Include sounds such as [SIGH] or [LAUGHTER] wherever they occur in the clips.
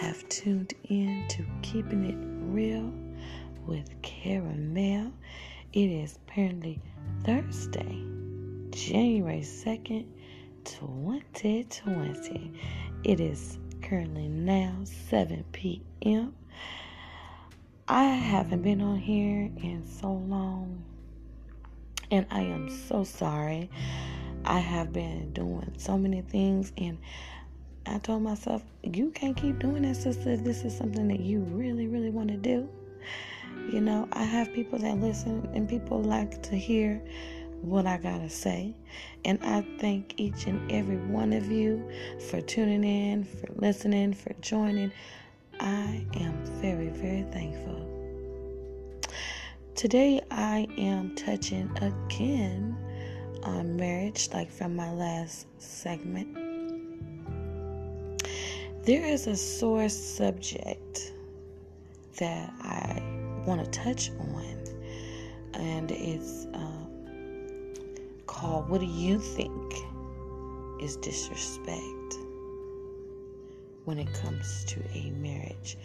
Have tuned in to Keeping It Real with Caramel. It is apparently Thursday, January 2nd, 2020. It is currently now 7 p.m. I haven't been on here in so long, and I am so sorry. I have been doing so many things, and I told myself, you can't keep doing this, sister. This is something that you really, really want to do. You know, I have people that listen, and people like to hear what I gotta say. And I thank each and every one of you for tuning in, for listening, for joining. I am very, very thankful. Today, I am touching again on marriage, like from my last segment. There is a sore subject that I want to touch on, and it's um, called What Do You Think is Disrespect when it comes to a marriage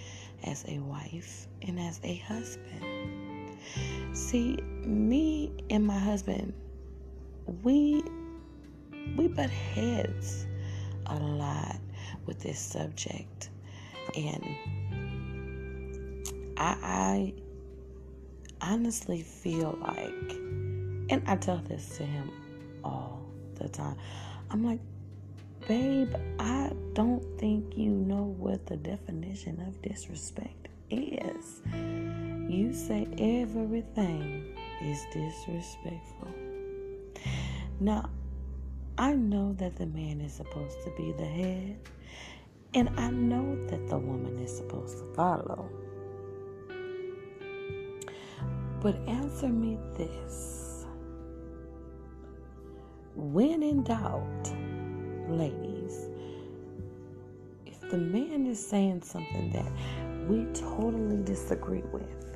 as a wife and as a husband? See, me and my husband, we we butt heads a lot with this subject. And I, I honestly feel like, and I tell this to him all the time, I'm like, babe, I don't think you know what the definition of disrespect is. You say everything is disrespectful. Now, I know that the man is supposed to be the head, and I know that the woman is supposed to follow. But answer me this when in doubt, ladies, if the man is saying something that we totally disagree with,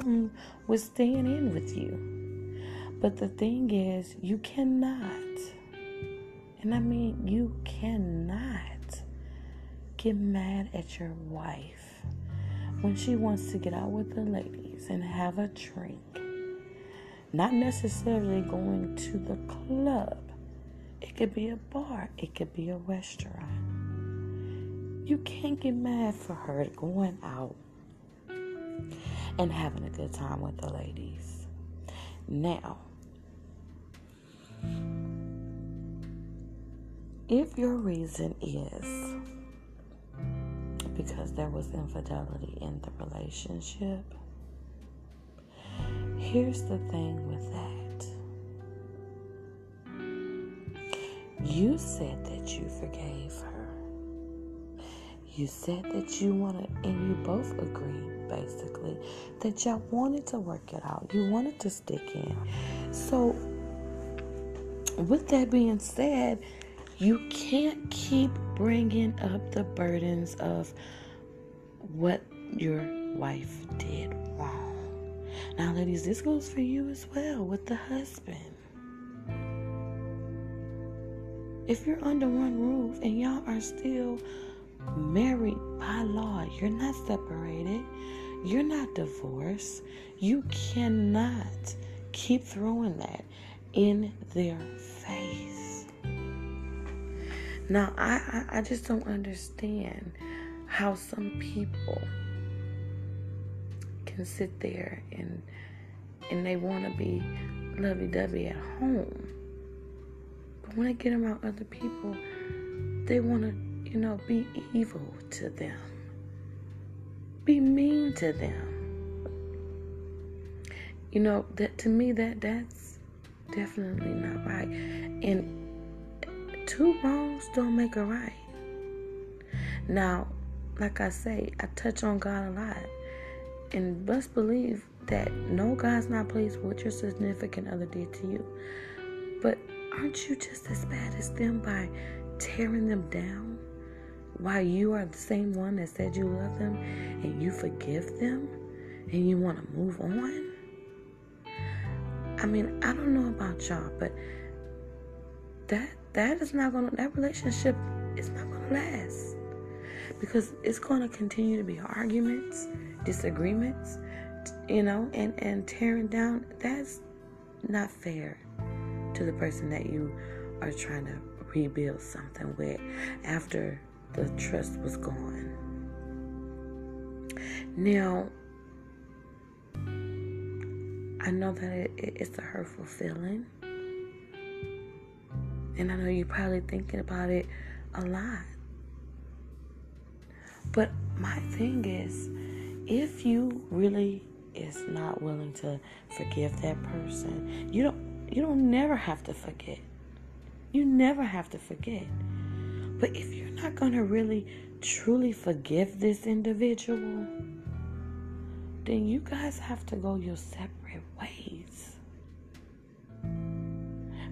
problem with staying in with you. But the thing is, you cannot, and I mean, you cannot get mad at your wife when she wants to get out with the ladies and have a drink. Not necessarily going to the club. It could be a bar, it could be a restaurant. You can't get mad for her going out and having a good time with the ladies. Now, if your reason is because there was infidelity in the relationship, here's the thing with that. You said that you forgave her. You said that you wanted, and you both agreed, basically, that y'all wanted to work it out. You wanted to stick in. So, with that being said, you can't keep bringing up the burdens of what your wife did wrong. Now, ladies, this goes for you as well with the husband. If you're under one roof and y'all are still married by law, you're not separated, you're not divorced, you cannot keep throwing that in their face. Now, I, I, I just don't understand how some people can sit there and and they want to be lovey-dovey at home, but when they get around other people, they want to, you know, be evil to them, be mean to them. You know that to me that that's definitely not right, and two wrongs don't make a right. Now, like I say, I touch on God a lot. And must believe that no, God's not pleased with what your significant other did to you. But aren't you just as bad as them by tearing them down? While you are the same one that said you love them and you forgive them and you want to move on? I mean, I don't know about y'all, but that that is not gonna that relationship is not gonna last because it's gonna continue to be arguments disagreements you know and and tearing down that's not fair to the person that you are trying to rebuild something with after the trust was gone now I know that it, it's a hurtful feeling and I know you're probably thinking about it a lot. But my thing is, if you really is not willing to forgive that person, you don't you don't never have to forget. You never have to forget. But if you're not going to really truly forgive this individual, then you guys have to go your separate ways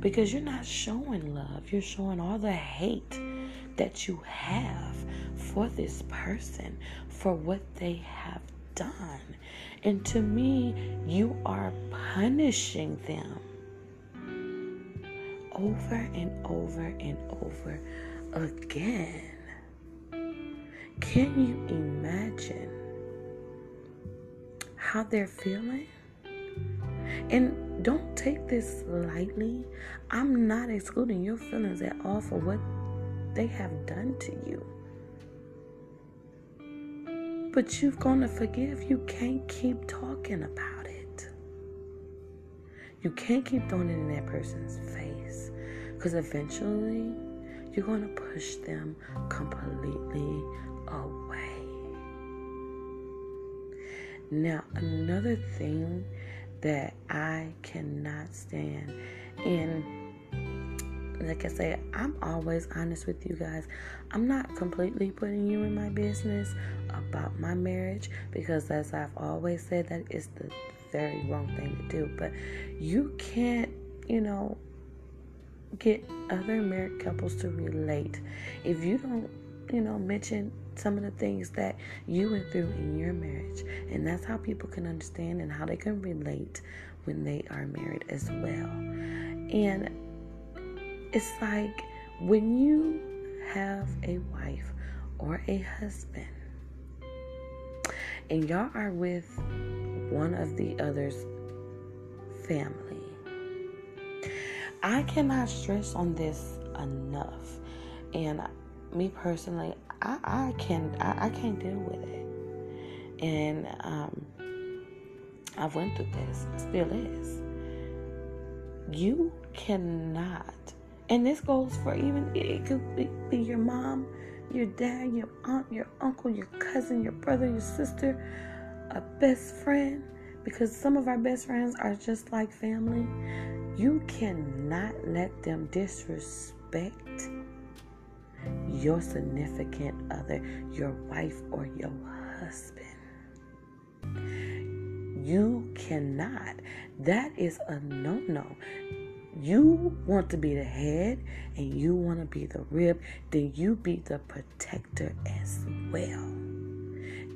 because you're not showing love. You're showing all the hate that you have for this person, for what they have done. And to me, you are punishing them over and over and over again. Can you imagine how they're feeling? And don't take this lightly. I'm not excluding your feelings at all for what they have done to you. But you've gone to forgive. You can't keep talking about it. You can't keep throwing it in that person's face. Because eventually, you're going to push them completely away. Now, another thing that I cannot stand. And like I say, I'm always honest with you guys. I'm not completely putting you in my business about my marriage because, as I've always said, that is the very wrong thing to do. But you can't, you know, get other married couples to relate if you don't, you know, mention some of the things that you went through in your marriage. And that's how people can understand and how they can relate when they are married as well. And it's like when you have a wife or a husband and y'all are with one of the other's family. I cannot stress on this enough. And me personally, I, I can I, I can't deal with it. And um, I've went through this, still is. You cannot, and this goes for even it could be, be your mom, your dad, your aunt, your uncle, your cousin, your brother, your sister, a best friend, because some of our best friends are just like family. You cannot let them disrespect your significant other, your wife or your husband. You cannot. That is a no no. You want to be the head and you want to be the rib, then you be the protector as well.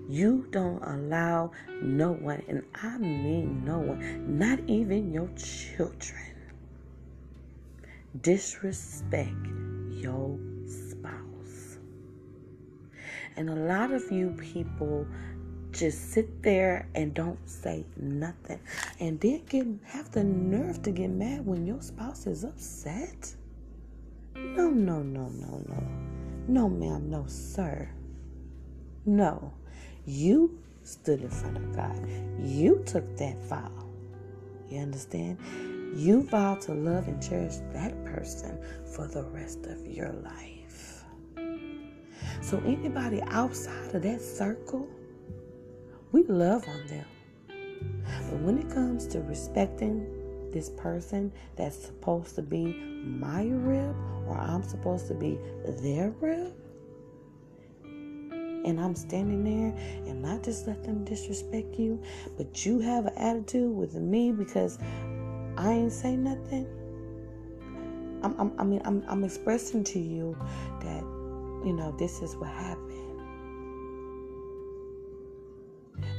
You don't allow no one, and I mean no one, not even your children, disrespect your spouse. And a lot of you people just sit there and don't say nothing. And then get have the nerve to get mad when your spouse is upset. No no no no no. No ma'am no sir. No you stood in front of god. You took that vow. You understand? You vow to love and cherish that person for the rest of your life. So anybody outside of that circle we love on them. But when it comes to respecting this person that's supposed to be my rib or I'm supposed to be their rib, and I'm standing there and not just let them disrespect you, but you have an attitude with me because I ain't say nothing. I'm, I'm, i mean, I'm, I'm expressing to you that, you know, this is what happened.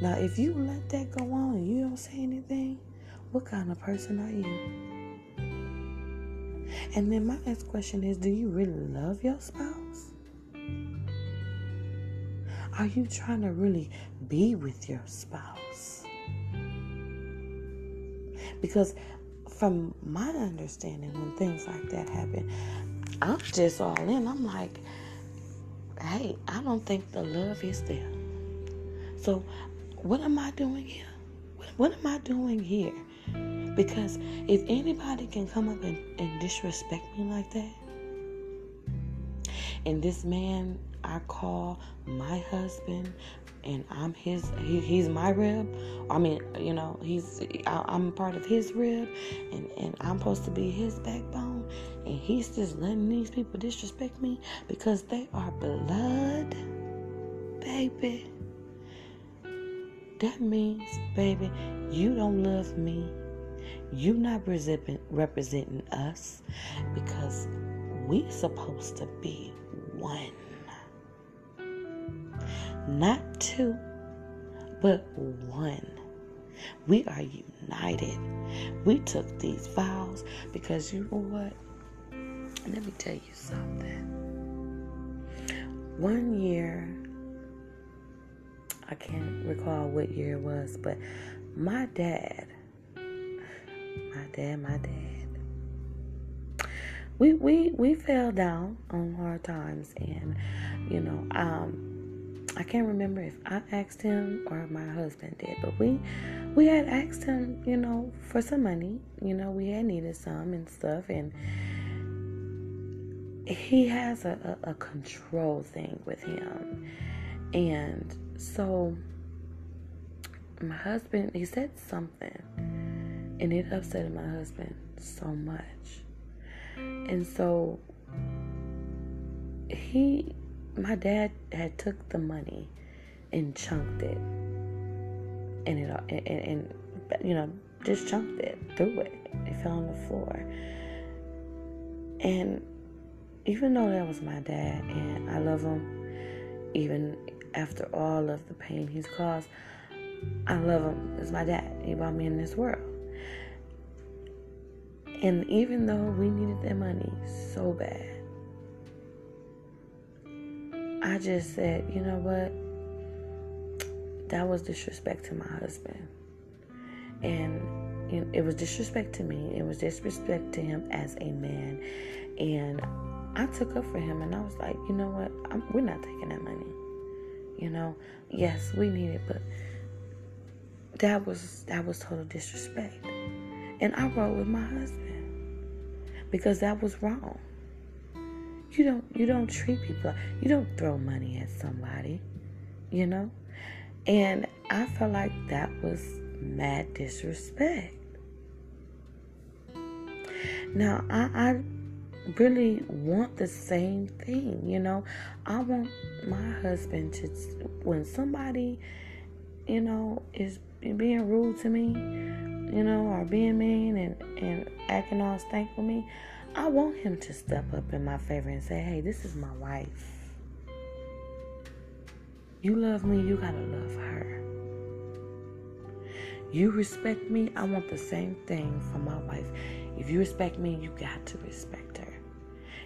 Now, if you let that go on and you don't say anything, what kind of person are you? And then my next question is do you really love your spouse? Are you trying to really be with your spouse? Because from my understanding, when things like that happen, I'm just all in. I'm like, hey, I don't think the love is there. So what am I doing here? What am I doing here? Because if anybody can come up and, and disrespect me like that, and this man I call my husband, and I'm his, he, he's my rib. I mean, you know, he's I, I'm part of his rib, and and I'm supposed to be his backbone, and he's just letting these people disrespect me because they are blood, baby. That means, baby, you don't love me. You not representing us because we supposed to be one. Not two, but one. We are united. We took these vows because you know what? Let me tell you something. One year I can't recall what year it was, but my dad, my dad, my dad, we we we fell down on hard times, and you know, um, I can't remember if I asked him or my husband did, but we we had asked him, you know, for some money. You know, we had needed some and stuff, and he has a, a, a control thing with him, and so, my husband, he said something, and it upset my husband so much. And so, he, my dad had took the money and chunked it, and it, and, and you know, just chunked it, threw it. It fell on the floor. And even though that was my dad and I love him, even after all of the pain he's caused, I love him as my dad. He brought me in this world. And even though we needed that money so bad, I just said, you know what? That was disrespect to my husband. And it was disrespect to me. It was disrespect to him as a man. And I took up for him and I was like, you know what? I'm, we're not taking that money. You know, yes, we need it, but that was that was total disrespect. And I rode with my husband because that was wrong. You don't you don't treat people you don't throw money at somebody, you know? And I felt like that was mad disrespect. Now I, I really want the same thing, you know. I want my husband to when somebody, you know, is being rude to me, you know, or being mean and, and acting all stank with me, I want him to step up in my favor and say, hey, this is my wife. You love me, you gotta love her. You respect me, I want the same thing from my wife. If you respect me, you got to respect her.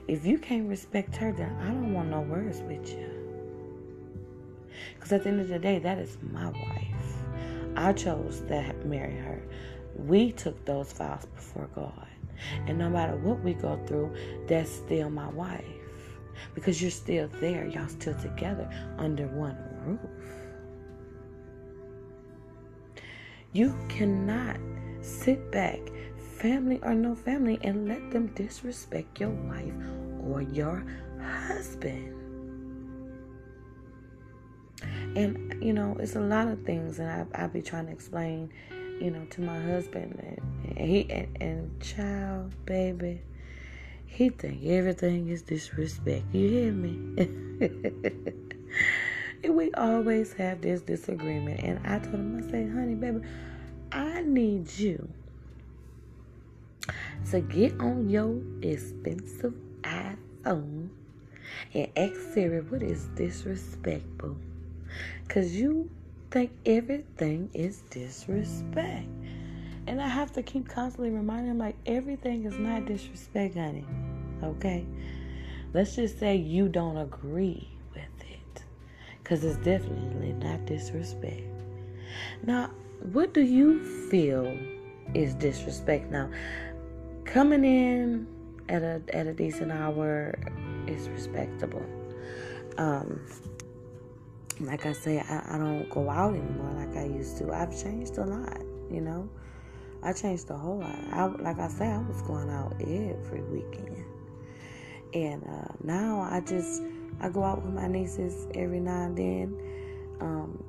If you can't respect her, then I don't want no words with you. Because at the end of the day, that is my wife. I chose to marry her. We took those vows before God. And no matter what we go through, that's still my wife. Because you're still there. Y'all still together under one roof. You cannot sit back, family or no family, and let them disrespect your wife or your husband. And, you know, it's a lot of things, and I, I be trying to explain you know, to my husband and, he and, and child, baby, he think everything is disrespect. You hear me? [LAUGHS] and we always have this disagreement. And I told him, I said, honey, baby, I need you to get on your expensive iPhone and ask Siri what is disrespectful. Cause you think everything is disrespect. And I have to keep constantly reminding like, everything is not disrespect, honey. Okay? Let's just say you don't agree with it. Because it's definitely not disrespect. Now, what do you feel is disrespect? Now, coming in at a at a decent hour is respectable. Um, like I say, I, I don't go out anymore like I used to. I've changed a lot, you know. I changed a whole lot. I, like I say, I was going out every weekend, and uh, now I just I go out with my nieces every now and then, um,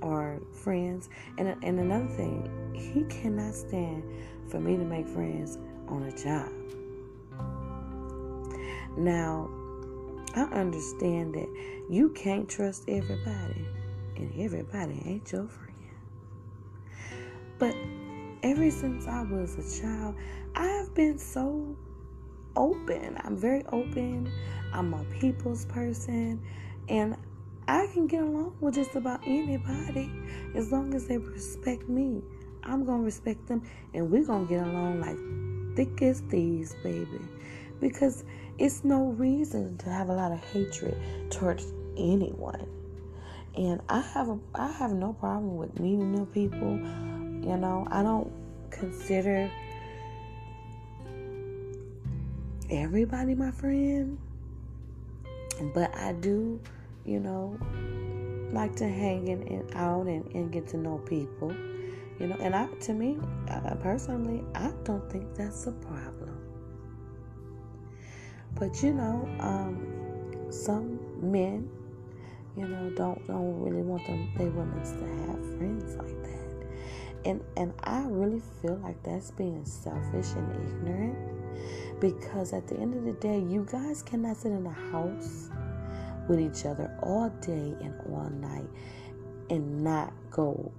or friends. And and another thing, he cannot stand for me to make friends on a job. Now, I understand that you can't trust everybody, and everybody ain't your friend. But ever since I was a child, I have been so open. I'm very open. I'm a people's person, and I can get along with just about anybody as long as they respect me. I'm gonna respect them, and we're gonna get along like thick as thieves, baby. Because it's no reason to have a lot of hatred towards anyone. And I have a I have no problem with meeting new people. You know, I don't consider everybody my friend, but I do, you know, like to hang in, in out and, and get to know people. You know, and I to me, uh, personally, I don't think that's a problem. But you know, um, some men, you know, don't don't really want them they women to have friends like that. And and I really feel like that's being selfish and ignorant because at the end of the day, you guys cannot sit in a house with each other all day and all night and not go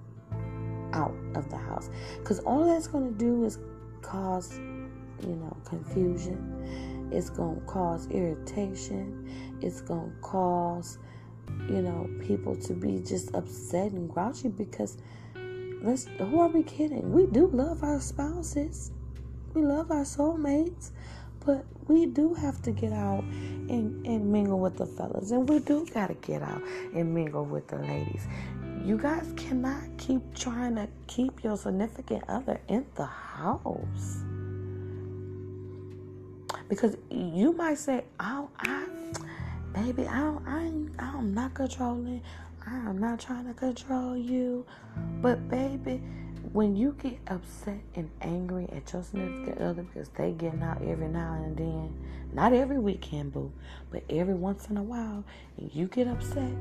out of the house because all that's going to do is cause you know confusion it's going to cause irritation. It's going to cause you know, people to be just upset and grouchy because let's who are we kidding? We do love our spouses. We love our soulmates. But we do have to get out and, and mingle with the fellas. And we do gotta get out and mingle with the ladies. You guys cannot keep trying to keep your significant other in the house. Because you might say, oh, I baby, I I, I'm not controlling. I'm not trying to control you. But baby, when you get upset and angry at your significant other because they getting out every now and then, not every weekend, boo, but every once in a while, and you get upset,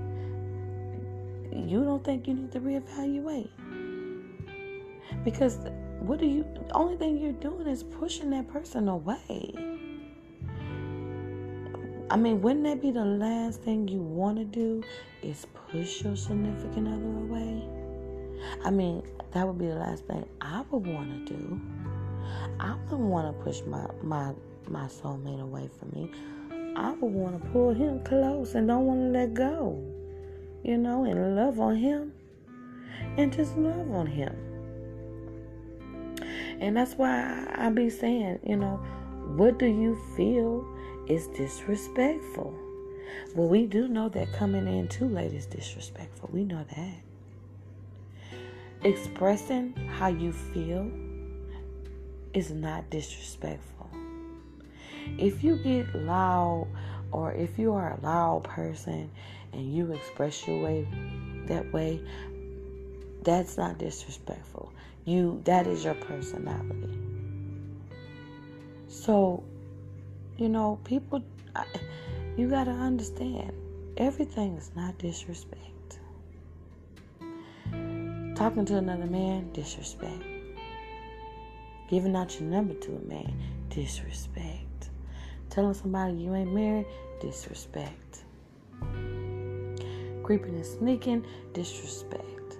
you don't think you need to reevaluate. Because what do you, the only thing you're doing is pushing that person away. I mean, wouldn't that be the last thing you want to do is push your significant other away? I mean, that would be the last thing I would want to do. I wouldn't want to push my, my, my soulmate away from me. I would want to pull him close and don't want to let go, you know, and love on him and just love on him. And that's why I, be saying, you know, what do you feel is disrespectful? Well, we do know that coming in too late is disrespectful. We know that expressing how you feel is not disrespectful. If you get loud or if you are a loud person and you express your way that way, that's not disrespectful. You that is your personality. So, you know, people you got to understand everything is not disrespect. Talking to another man, disrespect. Giving out your number to a man, disrespect. Telling somebody you ain't married, disrespect. Creeping and sneaking, disrespect.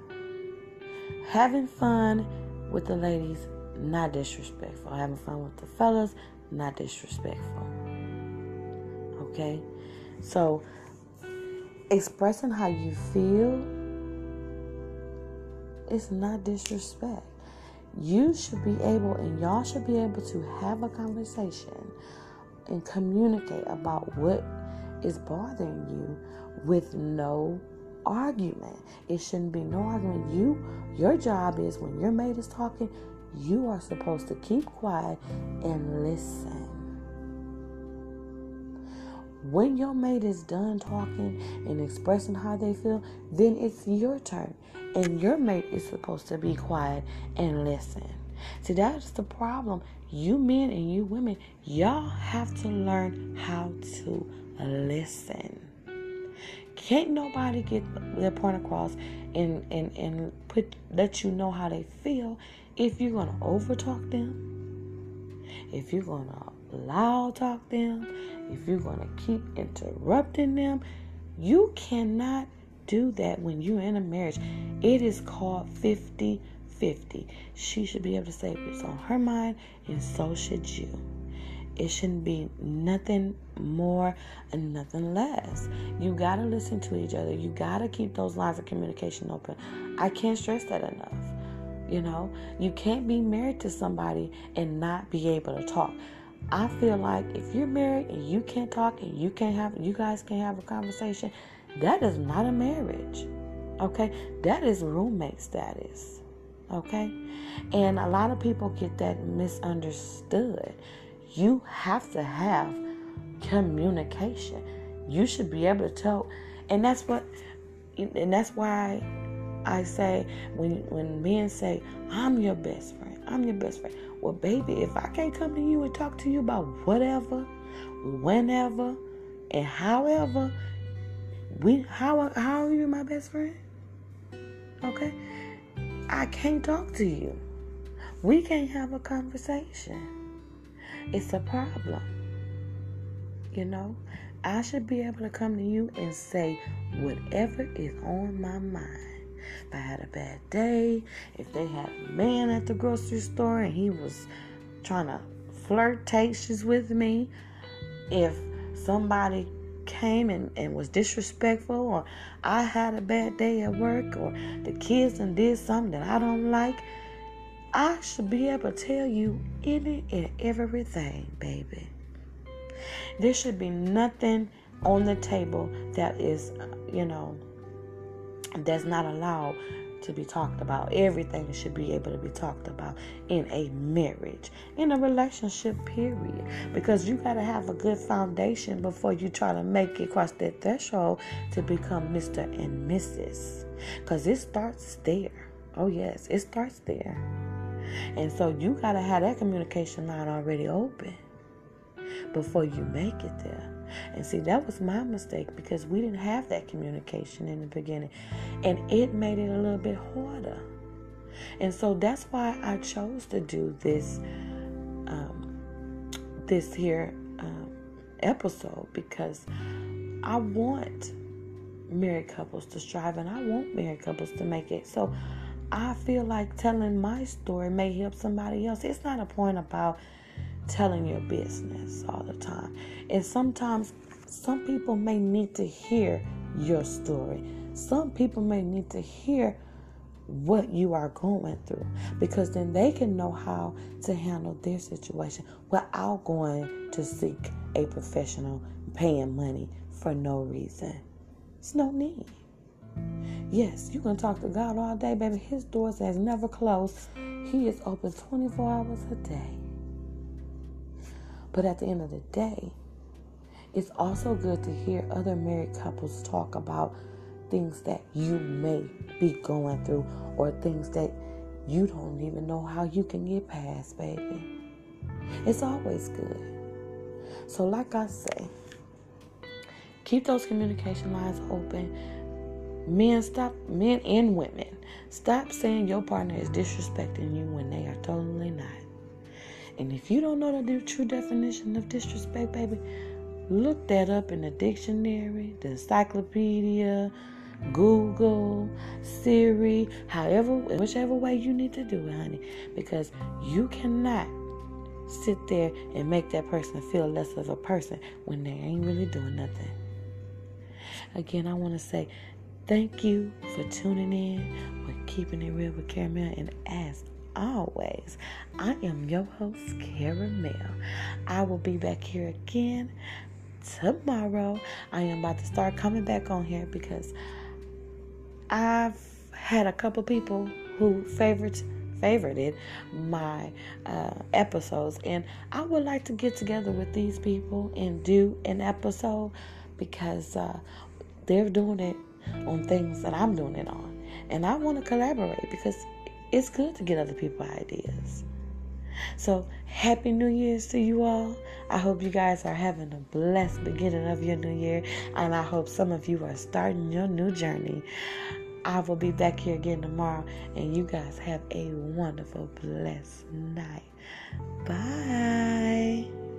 Having fun with the ladies, not disrespectful. Having fun with the fellas, not disrespectful. Okay? So, expressing how you feel it's not disrespect. You should be able, and y'all should be able to have a conversation and communicate about what is bothering you with no argument. It shouldn't be no argument. You, your job is when your mate is talking, you are supposed to keep quiet and listen. When your mate is done talking and expressing how they feel, then it's your turn and your mate is supposed to be quiet and listen. See, that's the problem. You men and you women, y'all have to learn how to listen. Can't nobody get their point across and, and, and put let you know how they feel if you're gonna overtalk them, if you're gonna loud talk them, if you're gonna keep interrupting them. You cannot do that when you're in a marriage. It is called 50 50. She should be able to say it's on her mind, and so should you. It shouldn't be nothing more and nothing less. You got to listen to each other. You got to keep those lines of communication open. I can't stress that enough. You know, you can't be married to somebody and not be able to talk. I feel like if you're married and you can't talk and you can't have, you guys can't have a conversation, that is not a marriage. Okay? That is roommate status. Okay? And a lot of people get that misunderstood. You have to have communication. You should be able to tell and that's what and that's why I say when when men say, I'm your best friend, I'm your best friend. Well, baby, if I can't come to you and talk to you about whatever, whenever, and however, we how how are you my best friend? Okay? I can't talk to you. We can't have a conversation. It's a problem. You know, I should be able to come to you and say whatever is on my mind. If I had a bad day, if they had a man at the grocery store and he was trying to flirtatious with me, if somebody came and, and was disrespectful, or I had a bad day at work, or the kids and did something that I don't like, I should be able to tell you any and everything, baby. There should be nothing on the table that is, you know, that's not allowed to be talked about. Everything should be able to be talked about in a marriage, in a relationship, period. Because you got to have a good foundation before you try to make it cross that threshold to become Mr. and Mrs. Because it starts there. Oh, yes, it starts there. And so you got to have that communication line already open before you make it there. And see, that was my mistake because we didn't have that communication in the beginning. And it made it a little bit harder. And so that's why I chose to do this um, this here um, episode because I want married couples to strive and I want married couples to make it. So I feel like telling my story may help somebody else. It's not a point about telling your business all the time. And sometimes some people may need to hear your story. Some people may need to hear what you are going through because then they can know how to handle their situation without going to seek a professional paying money for no reason. It's no need. Yes, you can talk to God all day, baby. His doors has never closed. He is open 24 hours a day. But at the end of the day, it's also good to hear other married couples talk about things that you may be going through or things that you don't even know how you can get past, baby. It's always good. So, like I say, keep those communication lines open. Men, stop, men and women, stop saying your partner is disrespecting you when they are totally not. And if you don't know the true definition of disrespect, baby, look that up in the dictionary, the encyclopedia, Google, Siri, however, whichever way you need to do it, honey. Because you cannot sit there and make that person feel less of a person when they ain't really doing nothing. Again, I want to say thank you for tuning in, for keeping it real with Caramel, and as always, I am your host, Caramel. I will be back here again tomorrow. I am about to start coming back on here because I've had a couple people who favorite favorited my uh, episodes, and I would like to get together with these people and do an episode because uh, they're doing it on things that I'm doing it on, and I want to collaborate because it's good to get other people ideas. So, happy New Year's to you all. I hope you guys are having a blessed beginning of your new year, and I hope some of you are starting your new journey. I will be back here again tomorrow, and you guys have a wonderful, blessed night. Bye.